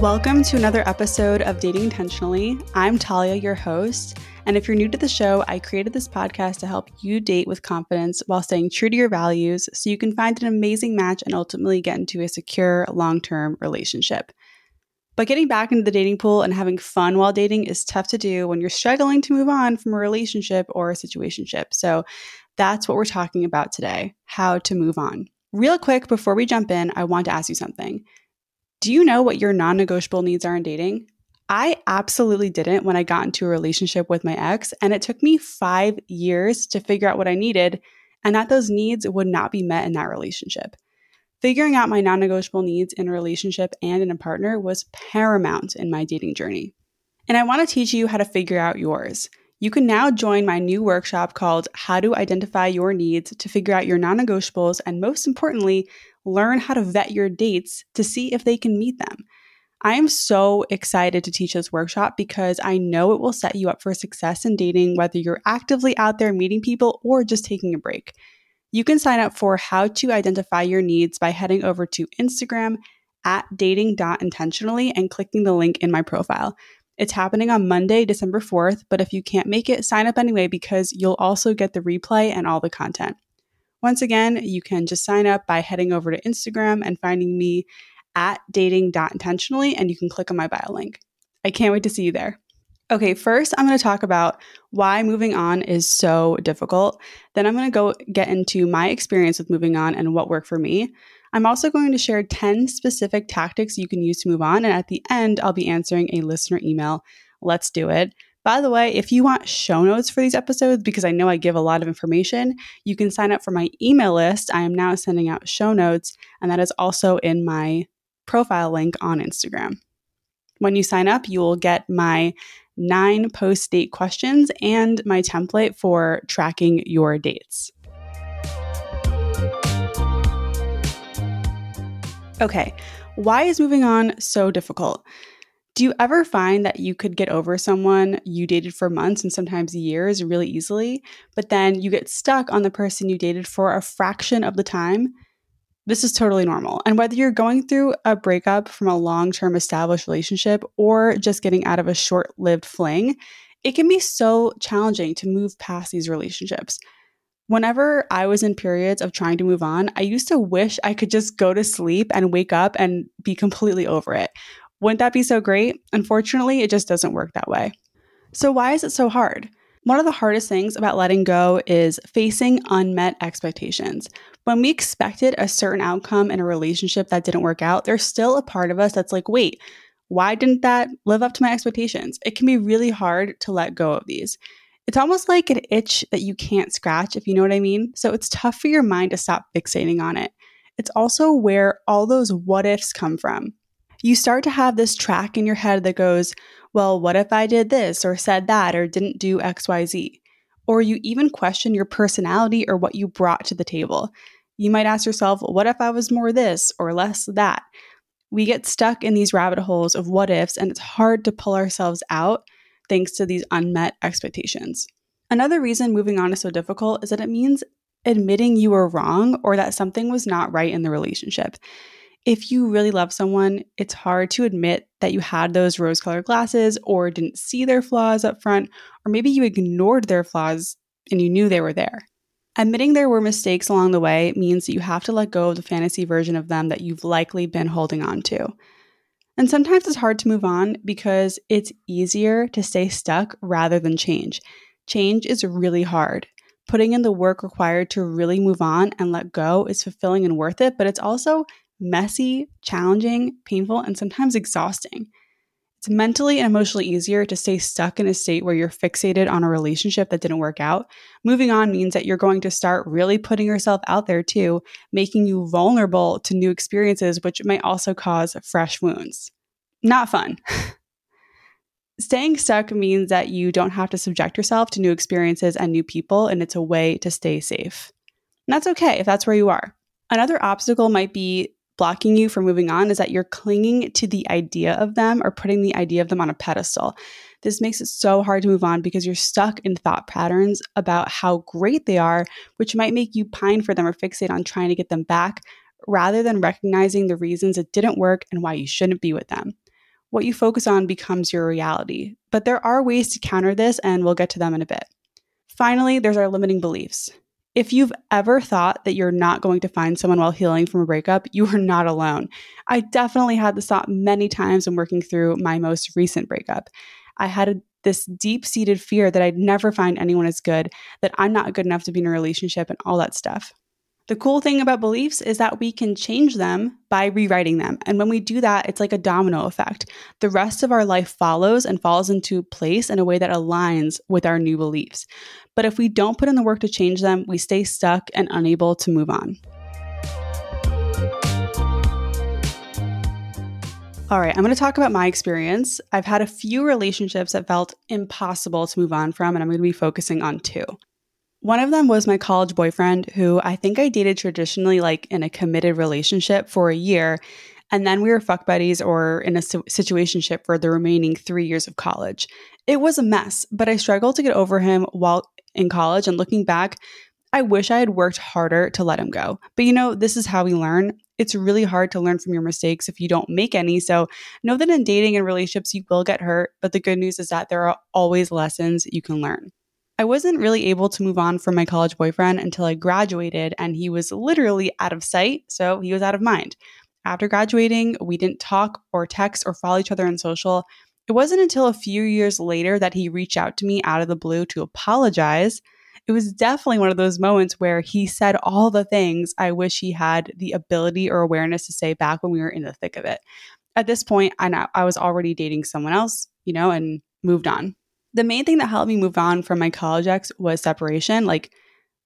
Welcome to another episode of Dating Intentionally. I'm Talia, your host. And if you're new to the show, I created this podcast to help you date with confidence while staying true to your values so you can find an amazing match and ultimately get into a secure long term relationship. But getting back into the dating pool and having fun while dating is tough to do when you're struggling to move on from a relationship or a situationship. So that's what we're talking about today how to move on. Real quick, before we jump in, I want to ask you something. Do you know what your non negotiable needs are in dating? I absolutely didn't when I got into a relationship with my ex, and it took me five years to figure out what I needed and that those needs would not be met in that relationship. Figuring out my non negotiable needs in a relationship and in a partner was paramount in my dating journey. And I want to teach you how to figure out yours. You can now join my new workshop called How to Identify Your Needs to figure out your non negotiables and, most importantly, learn how to vet your dates to see if they can meet them. I am so excited to teach this workshop because I know it will set you up for success in dating, whether you're actively out there meeting people or just taking a break. You can sign up for how to identify your needs by heading over to Instagram at dating.intentionally and clicking the link in my profile. It's happening on Monday, December 4th, but if you can't make it, sign up anyway because you'll also get the replay and all the content. Once again, you can just sign up by heading over to Instagram and finding me at dating.intentionally, and you can click on my bio link. I can't wait to see you there. Okay, first, I'm going to talk about why moving on is so difficult. Then, I'm going to go get into my experience with moving on and what worked for me. I'm also going to share 10 specific tactics you can use to move on. And at the end, I'll be answering a listener email. Let's do it. By the way, if you want show notes for these episodes, because I know I give a lot of information, you can sign up for my email list. I am now sending out show notes, and that is also in my profile link on Instagram. When you sign up, you will get my nine post date questions and my template for tracking your dates. Okay, why is moving on so difficult? Do you ever find that you could get over someone you dated for months and sometimes years really easily, but then you get stuck on the person you dated for a fraction of the time? This is totally normal. And whether you're going through a breakup from a long term established relationship or just getting out of a short lived fling, it can be so challenging to move past these relationships. Whenever I was in periods of trying to move on, I used to wish I could just go to sleep and wake up and be completely over it. Wouldn't that be so great? Unfortunately, it just doesn't work that way. So, why is it so hard? One of the hardest things about letting go is facing unmet expectations. When we expected a certain outcome in a relationship that didn't work out, there's still a part of us that's like, wait, why didn't that live up to my expectations? It can be really hard to let go of these. It's almost like an itch that you can't scratch, if you know what I mean. So it's tough for your mind to stop fixating on it. It's also where all those what ifs come from you start to have this track in your head that goes, well, what if I did this or said that or didn't do XYZ? Or you even question your personality or what you brought to the table. You might ask yourself, what if I was more this or less that? We get stuck in these rabbit holes of what ifs, and it's hard to pull ourselves out thanks to these unmet expectations. Another reason moving on is so difficult is that it means admitting you were wrong or that something was not right in the relationship if you really love someone, it's hard to admit that you had those rose colored glasses or didn't see their flaws up front, or maybe you ignored their flaws and you knew they were there. Admitting there were mistakes along the way means that you have to let go of the fantasy version of them that you've likely been holding on to. And sometimes it's hard to move on because it's easier to stay stuck rather than change. Change is really hard. Putting in the work required to really move on and let go is fulfilling and worth it, but it's also messy, challenging, painful, and sometimes exhausting. It's mentally and emotionally easier to stay stuck in a state where you're fixated on a relationship that didn't work out. Moving on means that you're going to start really putting yourself out there too, making you vulnerable to new experiences, which might also cause fresh wounds. Not fun. Staying stuck means that you don't have to subject yourself to new experiences and new people, and it's a way to stay safe. And that's okay if that's where you are. Another obstacle might be blocking you from moving on is that you're clinging to the idea of them or putting the idea of them on a pedestal. This makes it so hard to move on because you're stuck in thought patterns about how great they are, which might make you pine for them or fixate on trying to get them back rather than recognizing the reasons it didn't work and why you shouldn't be with them. what you focus on becomes your reality. But there are ways to counter this, and we'll get to them in a bit. Finally, there's our limiting beliefs. If you've ever thought that you're not going to find someone while healing from a breakup, you are not alone. I definitely had this thought many times when working through my most recent breakup. I had a, this deep seated fear that I'd never find anyone as good, that I'm not good enough to be in a relationship, and all that stuff. The cool thing about beliefs is that we can change them by rewriting them. And when we do that, it's like a domino effect. The rest of our life follows and falls into place in a way that aligns with our new beliefs. But if we don't put in the work to change them, we stay stuck and unable to move on. All right, I'm going to talk about my experience. I've had a few relationships that felt impossible to move on from, and I'm going to be focusing on two. One of them was my college boyfriend, who I think I dated traditionally like in a committed relationship for a year. And then we were fuck buddies or in a situationship for the remaining three years of college. It was a mess, but I struggled to get over him while in college. And looking back, I wish I had worked harder to let him go. But you know, this is how we learn. It's really hard to learn from your mistakes if you don't make any. So know that in dating and relationships, you will get hurt. But the good news is that there are always lessons you can learn. I wasn't really able to move on from my college boyfriend until I graduated, and he was literally out of sight, so he was out of mind. After graduating, we didn't talk or text or follow each other on social. It wasn't until a few years later that he reached out to me out of the blue to apologize. It was definitely one of those moments where he said all the things I wish he had the ability or awareness to say back when we were in the thick of it. At this point, I, I was already dating someone else, you know, and moved on the main thing that helped me move on from my college ex was separation, like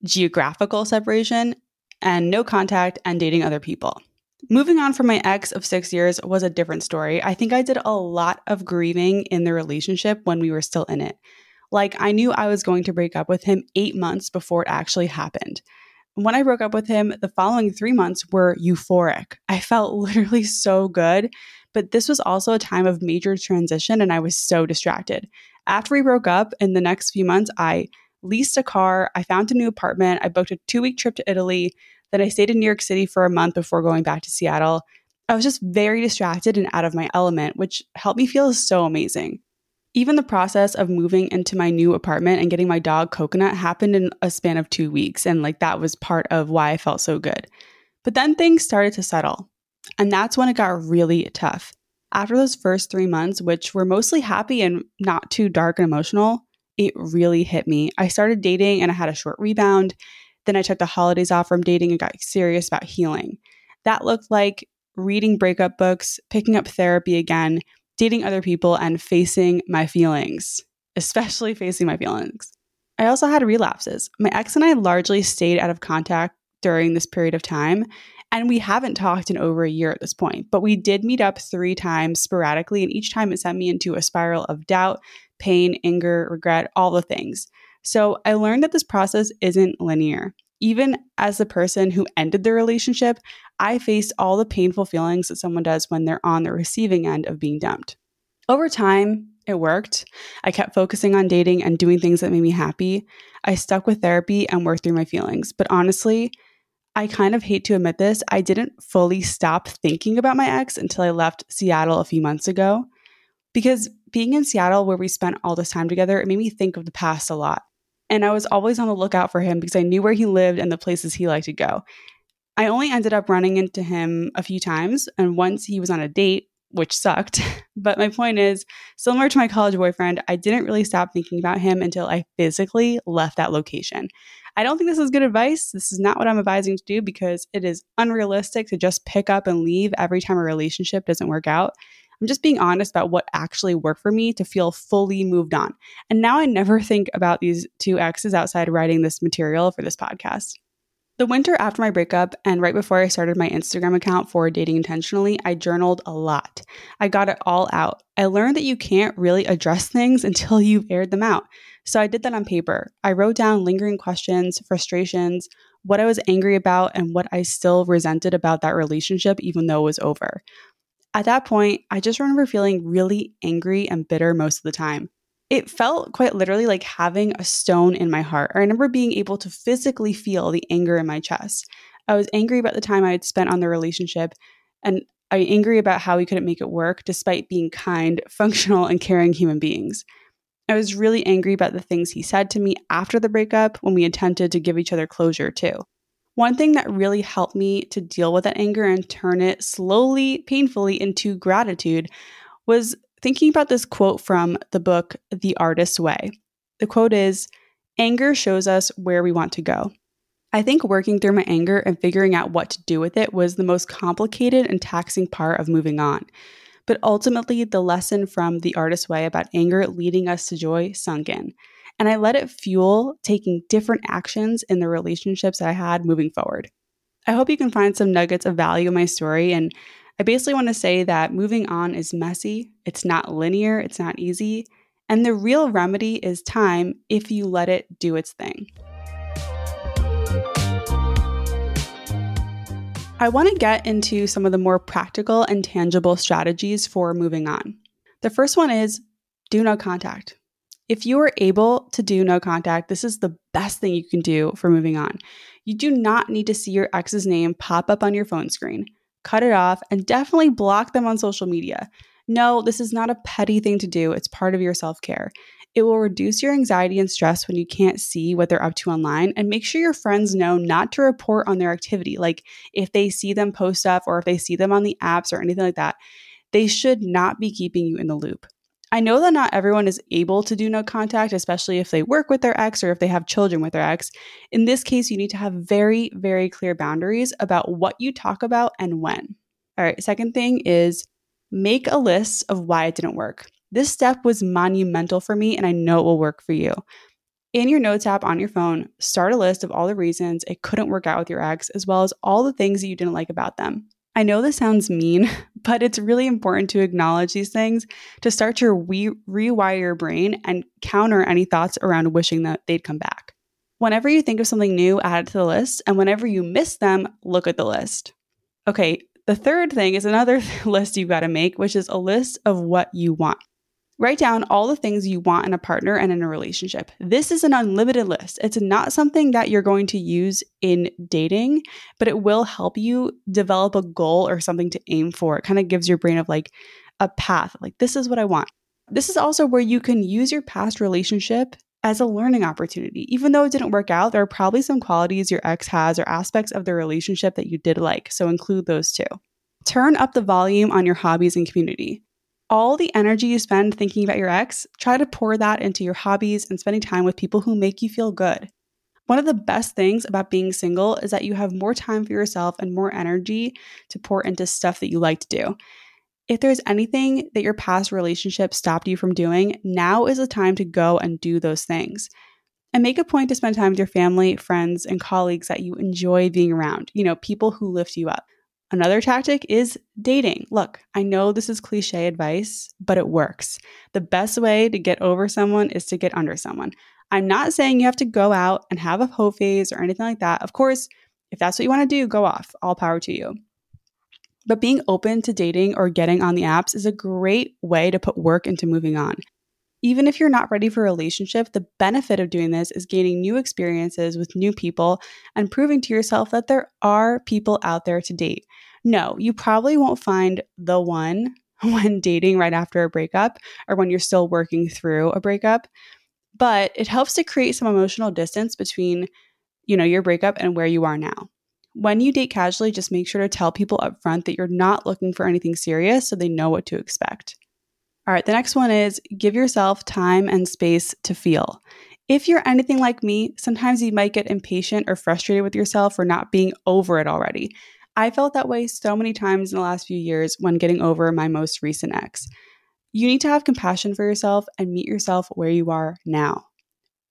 geographical separation and no contact and dating other people. Moving on from my ex of six years was a different story. I think I did a lot of grieving in the relationship when we were still in it. Like, I knew I was going to break up with him eight months before it actually happened. When I broke up with him, the following three months were euphoric. I felt literally so good, but this was also a time of major transition and I was so distracted. After we broke up, in the next few months, I leased a car, I found a new apartment, I booked a two week trip to Italy, then I stayed in New York City for a month before going back to Seattle. I was just very distracted and out of my element, which helped me feel so amazing. Even the process of moving into my new apartment and getting my dog Coconut happened in a span of two weeks. And like that was part of why I felt so good. But then things started to settle. And that's when it got really tough. After those first three months, which were mostly happy and not too dark and emotional, it really hit me. I started dating and I had a short rebound. Then I took the holidays off from dating and got serious about healing. That looked like reading breakup books, picking up therapy again, dating other people, and facing my feelings, especially facing my feelings. I also had relapses. My ex and I largely stayed out of contact during this period of time, and we haven't talked in over a year at this point, but we did meet up three times sporadically. And each time it sent me into a spiral of doubt, pain, anger, regret, all the things. So I learned that this process isn't linear. Even as the person who ended the relationship, I faced all the painful feelings that someone does when they're on the receiving end of being dumped. Over time, it worked. I kept focusing on dating and doing things that made me happy. I stuck with therapy and worked through my feelings. But honestly, I kind of hate to admit this, I didn't fully stop thinking about my ex until I left Seattle a few months ago. Because being in Seattle, where we spent all this time together, it made me think of the past a lot. And I was always on the lookout for him because I knew where he lived and the places he liked to go. I only ended up running into him a few times, and once he was on a date, which sucked. But my point is, similar to my college boyfriend, I didn't really stop thinking about him until I physically left that location. I don't think this is good advice. This is not what I'm advising to do because it is unrealistic to just pick up and leave every time a relationship doesn't work out. I'm just being honest about what actually worked for me to feel fully moved on. And now I never think about these two exes outside writing this material for this podcast. The winter after my breakup and right before I started my Instagram account for Dating Intentionally, I journaled a lot. I got it all out. I learned that you can't really address things until you've aired them out. So I did that on paper. I wrote down lingering questions, frustrations, what I was angry about, and what I still resented about that relationship, even though it was over. At that point, I just remember feeling really angry and bitter most of the time. It felt quite literally like having a stone in my heart. I remember being able to physically feel the anger in my chest. I was angry about the time I had spent on the relationship, and I angry about how we couldn't make it work despite being kind, functional, and caring human beings. I was really angry about the things he said to me after the breakup when we attempted to give each other closure, too. One thing that really helped me to deal with that anger and turn it slowly, painfully into gratitude was thinking about this quote from the book The Artist's Way. The quote is Anger shows us where we want to go. I think working through my anger and figuring out what to do with it was the most complicated and taxing part of moving on. But ultimately, the lesson from The Artist's Way about anger leading us to joy sunk in. And I let it fuel taking different actions in the relationships I had moving forward. I hope you can find some nuggets of value in my story. And I basically want to say that moving on is messy, it's not linear, it's not easy. And the real remedy is time if you let it do its thing. I want to get into some of the more practical and tangible strategies for moving on. The first one is do no contact. If you are able to do no contact, this is the best thing you can do for moving on. You do not need to see your ex's name pop up on your phone screen. Cut it off and definitely block them on social media. No, this is not a petty thing to do, it's part of your self care. It will reduce your anxiety and stress when you can't see what they're up to online and make sure your friends know not to report on their activity. Like if they see them post stuff or if they see them on the apps or anything like that, they should not be keeping you in the loop. I know that not everyone is able to do no contact, especially if they work with their ex or if they have children with their ex. In this case, you need to have very, very clear boundaries about what you talk about and when. All right, second thing is make a list of why it didn't work. This step was monumental for me, and I know it will work for you. In your notes app on your phone, start a list of all the reasons it couldn't work out with your ex, as well as all the things that you didn't like about them. I know this sounds mean, but it's really important to acknowledge these things to start to re- rewire your brain and counter any thoughts around wishing that they'd come back. Whenever you think of something new, add it to the list, and whenever you miss them, look at the list. Okay, the third thing is another list you've got to make, which is a list of what you want. Write down all the things you want in a partner and in a relationship. This is an unlimited list. It's not something that you're going to use in dating, but it will help you develop a goal or something to aim for. It kind of gives your brain of like a path, like this is what I want. This is also where you can use your past relationship as a learning opportunity. Even though it didn't work out, there are probably some qualities your ex has or aspects of the relationship that you did like, so include those too. Turn up the volume on your hobbies and community all the energy you spend thinking about your ex, try to pour that into your hobbies and spending time with people who make you feel good. One of the best things about being single is that you have more time for yourself and more energy to pour into stuff that you like to do. If there's anything that your past relationship stopped you from doing, now is the time to go and do those things. And make a point to spend time with your family, friends, and colleagues that you enjoy being around, you know, people who lift you up. Another tactic is dating. Look, I know this is cliche advice, but it works. The best way to get over someone is to get under someone. I'm not saying you have to go out and have a hoe phase or anything like that. Of course, if that's what you want to do, go off. All power to you. But being open to dating or getting on the apps is a great way to put work into moving on. Even if you're not ready for a relationship, the benefit of doing this is gaining new experiences with new people and proving to yourself that there are people out there to date. No, you probably won't find the one when dating right after a breakup or when you're still working through a breakup, but it helps to create some emotional distance between, you know, your breakup and where you are now. When you date casually, just make sure to tell people up front that you're not looking for anything serious so they know what to expect. All right, the next one is give yourself time and space to feel. If you're anything like me, sometimes you might get impatient or frustrated with yourself for not being over it already. I felt that way so many times in the last few years when getting over my most recent ex. You need to have compassion for yourself and meet yourself where you are now.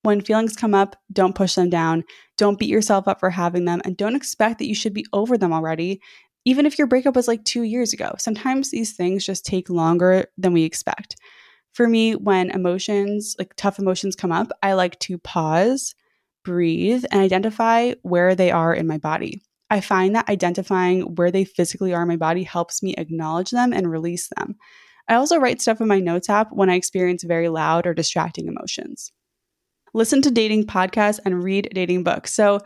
When feelings come up, don't push them down. Don't beat yourself up for having them, and don't expect that you should be over them already even if your breakup was like two years ago. Sometimes these things just take longer than we expect. For me, when emotions, like tough emotions come up, I like to pause, breathe, and identify where they are in my body. I find that identifying where they physically are in my body helps me acknowledge them and release them. I also write stuff in my notes app when I experience very loud or distracting emotions. Listen to dating podcasts and read dating books. So,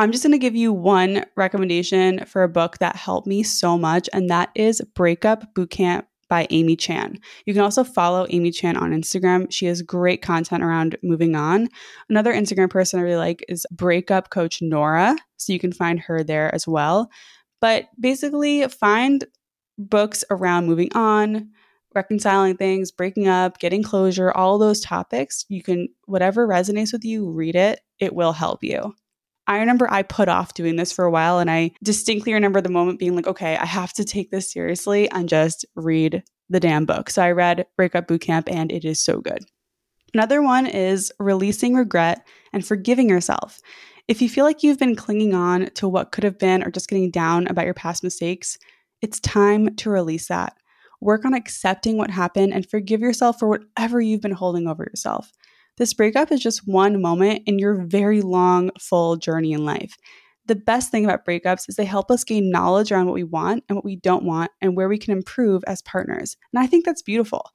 I'm just going to give you one recommendation for a book that helped me so much, and that is Breakup Bootcamp by Amy Chan. You can also follow Amy Chan on Instagram. She has great content around moving on. Another Instagram person I really like is Breakup Coach Nora. So you can find her there as well. But basically, find books around moving on, reconciling things, breaking up, getting closure, all those topics. You can, whatever resonates with you, read it. It will help you. I remember I put off doing this for a while and I distinctly remember the moment being like, okay, I have to take this seriously and just read the damn book. So I read Breakup Bootcamp and it is so good. Another one is releasing regret and forgiving yourself. If you feel like you've been clinging on to what could have been or just getting down about your past mistakes, it's time to release that. Work on accepting what happened and forgive yourself for whatever you've been holding over yourself. This breakup is just one moment in your very long, full journey in life. The best thing about breakups is they help us gain knowledge around what we want and what we don't want and where we can improve as partners. And I think that's beautiful.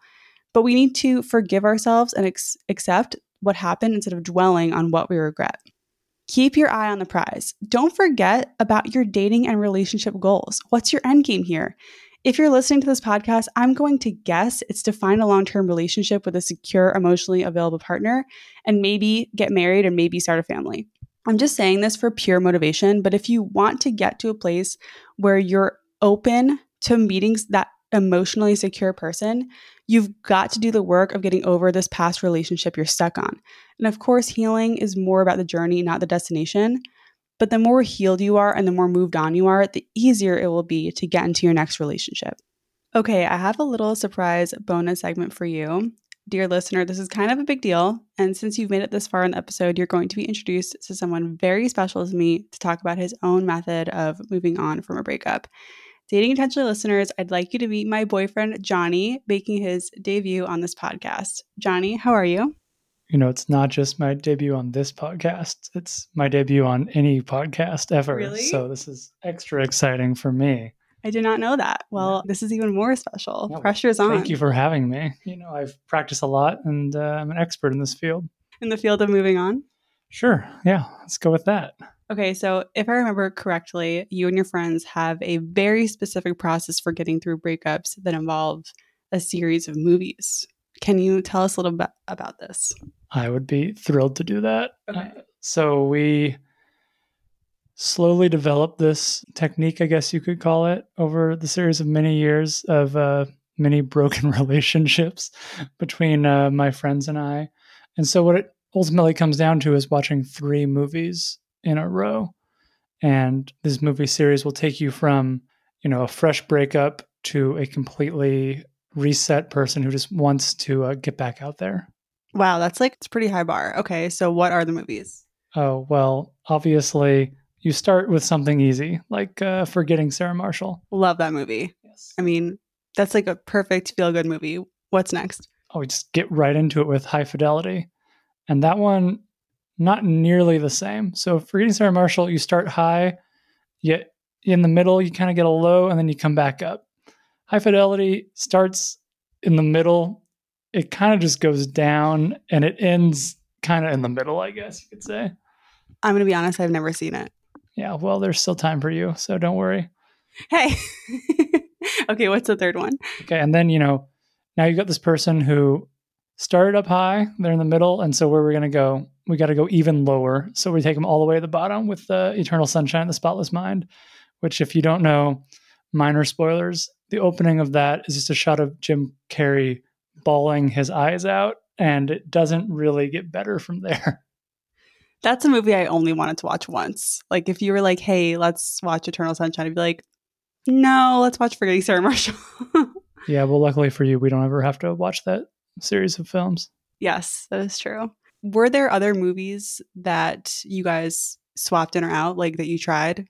But we need to forgive ourselves and ex- accept what happened instead of dwelling on what we regret. Keep your eye on the prize. Don't forget about your dating and relationship goals. What's your end game here? If you're listening to this podcast, I'm going to guess it's to find a long term relationship with a secure, emotionally available partner and maybe get married and maybe start a family. I'm just saying this for pure motivation, but if you want to get to a place where you're open to meeting that emotionally secure person, you've got to do the work of getting over this past relationship you're stuck on. And of course, healing is more about the journey, not the destination. But the more healed you are and the more moved on you are, the easier it will be to get into your next relationship. Okay, I have a little surprise bonus segment for you. Dear listener, this is kind of a big deal. And since you've made it this far in the episode, you're going to be introduced to someone very special to me to talk about his own method of moving on from a breakup. Dating intentionally listeners, I'd like you to meet my boyfriend, Johnny, making his debut on this podcast. Johnny, how are you? You know, it's not just my debut on this podcast, it's my debut on any podcast ever. Really? So this is extra exciting for me. I did not know that. Well, yeah. this is even more special. Yeah, Pressure's on. Thank you for having me. You know, I've practiced a lot and uh, I'm an expert in this field. In the field of moving on? Sure. Yeah. Let's go with that. Okay. So, if I remember correctly, you and your friends have a very specific process for getting through breakups that involve a series of movies. Can you tell us a little bit about this? I would be thrilled to do that. Okay. Uh, so we slowly developed this technique, I guess you could call it, over the series of many years of uh, many broken relationships between uh, my friends and I. And so what it ultimately comes down to is watching three movies in a row. And this movie series will take you from, you know, a fresh breakup to a completely reset person who just wants to uh, get back out there. Wow, that's like it's pretty high bar. Okay, so what are the movies? Oh well, obviously you start with something easy like uh, Forgetting Sarah Marshall. Love that movie. Yes. I mean, that's like a perfect feel good movie. What's next? Oh, we just get right into it with High Fidelity, and that one not nearly the same. So Forgetting Sarah Marshall, you start high, yet in the middle you kind of get a low, and then you come back up. High Fidelity starts in the middle. It kind of just goes down and it ends kind of in the middle, I guess you could say. I'm going to be honest, I've never seen it. Yeah, well, there's still time for you, so don't worry. Hey. okay, what's the third one? Okay, and then, you know, now you got this person who started up high, they're in the middle, and so where we're going to go, we got to go even lower. So we take them all the way to the bottom with the Eternal Sunshine the Spotless Mind, which, if you don't know, minor spoilers, the opening of that is just a shot of Jim Carrey bawling his eyes out, and it doesn't really get better from there. That's a movie I only wanted to watch once. Like, if you were like, hey, let's watch Eternal Sunshine, I'd be like, no, let's watch Forgetting Sarah Marshall. yeah, well, luckily for you, we don't ever have to watch that series of films. Yes, that is true. Were there other movies that you guys swapped in or out, like that you tried?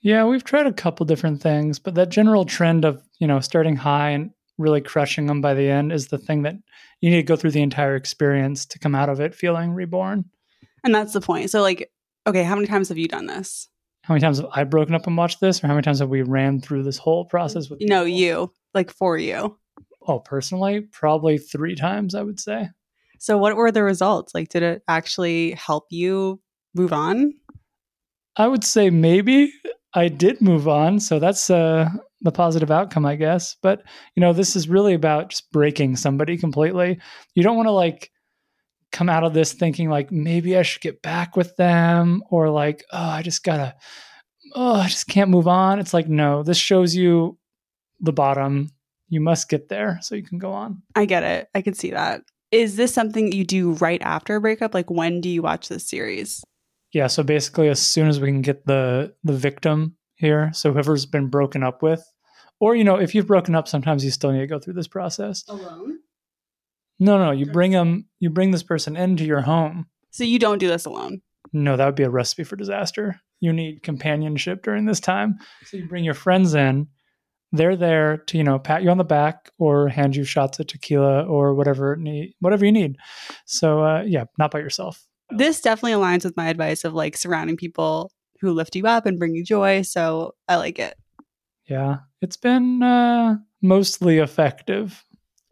Yeah, we've tried a couple different things, but that general trend of, you know, starting high and really crushing them by the end is the thing that you need to go through the entire experience to come out of it feeling reborn. And that's the point. So like, okay, how many times have you done this? How many times have I broken up and watched this or how many times have we ran through this whole process with No, you. Like for you. Oh, personally, probably 3 times I would say. So what were the results? Like did it actually help you move on? I would say maybe I did move on. So that's uh, the positive outcome, I guess. But, you know, this is really about just breaking somebody completely. You don't want to like come out of this thinking like maybe I should get back with them or like, oh, I just gotta, oh, I just can't move on. It's like, no, this shows you the bottom. You must get there so you can go on. I get it. I can see that. Is this something you do right after a breakup? Like when do you watch this series? Yeah, so basically as soon as we can get the the victim here, so whoever's been broken up with, or you know, if you've broken up, sometimes you still need to go through this process. Alone? No, no, you bring them, you bring this person into your home. So you don't do this alone. No, that would be a recipe for disaster. You need companionship during this time. So you bring your friends in. They're there to, you know, pat you on the back or hand you shots of tequila or whatever need, whatever you need. So uh, yeah, not by yourself. This definitely aligns with my advice of like surrounding people who lift you up and bring you joy. So I like it. Yeah, it's been uh, mostly effective.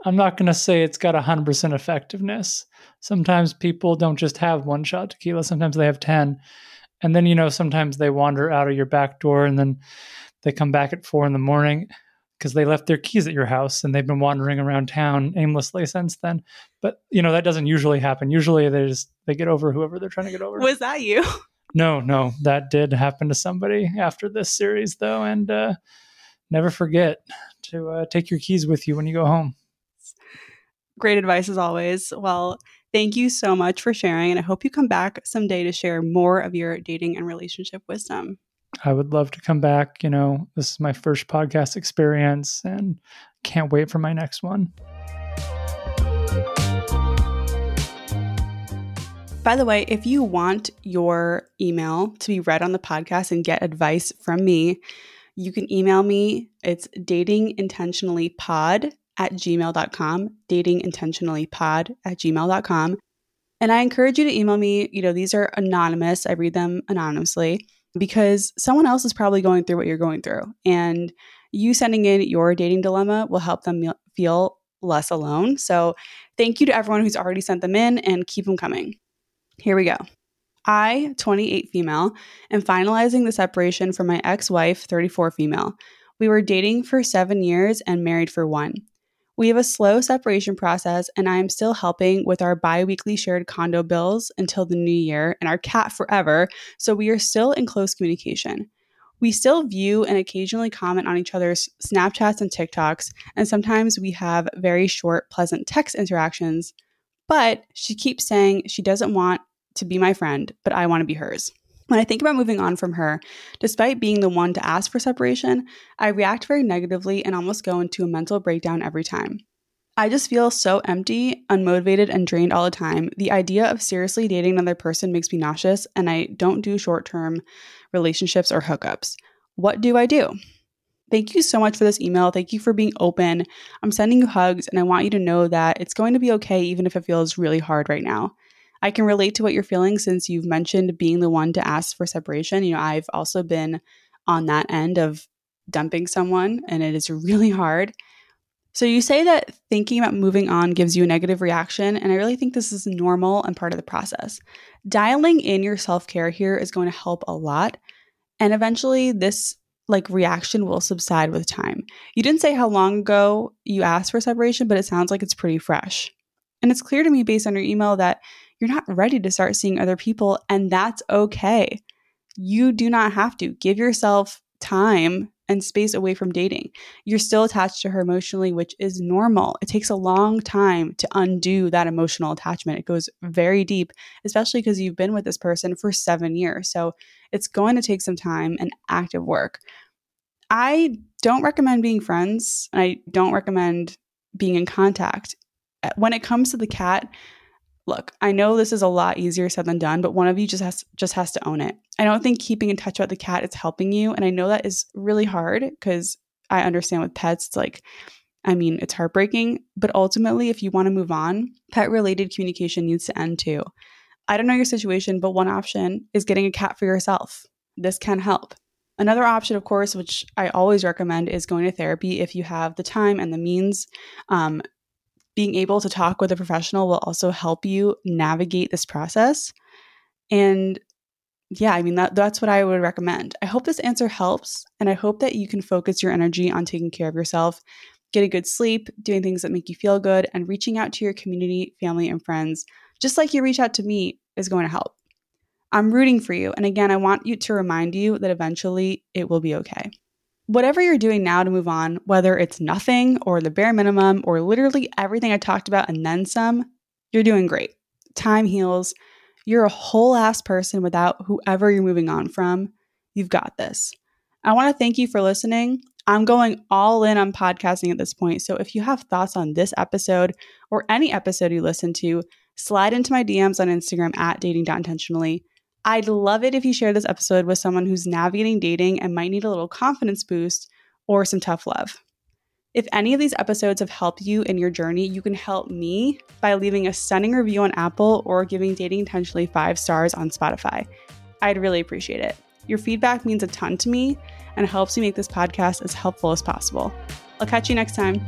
I'm not going to say it's got 100% effectiveness. Sometimes people don't just have one shot tequila, sometimes they have 10. And then, you know, sometimes they wander out of your back door and then they come back at four in the morning because they left their keys at your house and they've been wandering around town aimlessly since then. But, you know, that doesn't usually happen. Usually they just, they get over whoever they're trying to get over. Was that you? No, no, that did happen to somebody after this series though. And, uh, never forget to uh, take your keys with you when you go home. Great advice as always. Well, thank you so much for sharing. And I hope you come back someday to share more of your dating and relationship wisdom. I would love to come back. You know, this is my first podcast experience and can't wait for my next one. By the way, if you want your email to be read on the podcast and get advice from me, you can email me. It's datingintentionallypod at gmail.com, datingintentionallypod at gmail.com. And I encourage you to email me. You know, these are anonymous. I read them anonymously because someone else is probably going through what you're going through. And you sending in your dating dilemma will help them feel less alone. So thank you to everyone who's already sent them in and keep them coming. Here we go. I, 28 female, am finalizing the separation from my ex wife, 34 female. We were dating for seven years and married for one. We have a slow separation process, and I am still helping with our bi weekly shared condo bills until the new year and our cat forever, so we are still in close communication. We still view and occasionally comment on each other's Snapchats and TikToks, and sometimes we have very short, pleasant text interactions. But she keeps saying she doesn't want to be my friend, but I want to be hers. When I think about moving on from her, despite being the one to ask for separation, I react very negatively and almost go into a mental breakdown every time. I just feel so empty, unmotivated, and drained all the time. The idea of seriously dating another person makes me nauseous, and I don't do short term relationships or hookups. What do I do? Thank you so much for this email. Thank you for being open. I'm sending you hugs, and I want you to know that it's going to be okay, even if it feels really hard right now. I can relate to what you're feeling since you've mentioned being the one to ask for separation. You know, I've also been on that end of dumping someone, and it is really hard. So, you say that thinking about moving on gives you a negative reaction, and I really think this is normal and part of the process. Dialing in your self care here is going to help a lot, and eventually, this like reaction will subside with time. You didn't say how long ago you asked for separation, but it sounds like it's pretty fresh. And it's clear to me based on your email that you're not ready to start seeing other people, and that's okay. You do not have to. Give yourself time and space away from dating. You're still attached to her emotionally, which is normal. It takes a long time to undo that emotional attachment. It goes very deep, especially because you've been with this person for seven years. So it's going to take some time and active work. I don't recommend being friends. and I don't recommend being in contact. When it comes to the cat, look, I know this is a lot easier said than done, but one of you just has just has to own it. I don't think keeping in touch about the cat is helping you, and I know that is really hard because I understand with pets, it's like I mean, it's heartbreaking, but ultimately if you want to move on, pet related communication needs to end too. I don't know your situation, but one option is getting a cat for yourself. This can help. Another option, of course, which I always recommend, is going to therapy if you have the time and the means. Um, being able to talk with a professional will also help you navigate this process. And yeah, I mean, that, that's what I would recommend. I hope this answer helps, and I hope that you can focus your energy on taking care of yourself, getting good sleep, doing things that make you feel good, and reaching out to your community, family, and friends, just like you reach out to me, is going to help. I'm rooting for you. And again, I want you to remind you that eventually it will be okay. Whatever you're doing now to move on, whether it's nothing or the bare minimum or literally everything I talked about and then some, you're doing great. Time heals. You're a whole ass person without whoever you're moving on from. You've got this. I want to thank you for listening. I'm going all in on podcasting at this point. So if you have thoughts on this episode or any episode you listen to, slide into my DMs on Instagram at dating.intentionally. I'd love it if you share this episode with someone who's navigating dating and might need a little confidence boost or some tough love. If any of these episodes have helped you in your journey, you can help me by leaving a stunning review on Apple or giving Dating Intentionally five stars on Spotify. I'd really appreciate it. Your feedback means a ton to me and helps me make this podcast as helpful as possible. I'll catch you next time.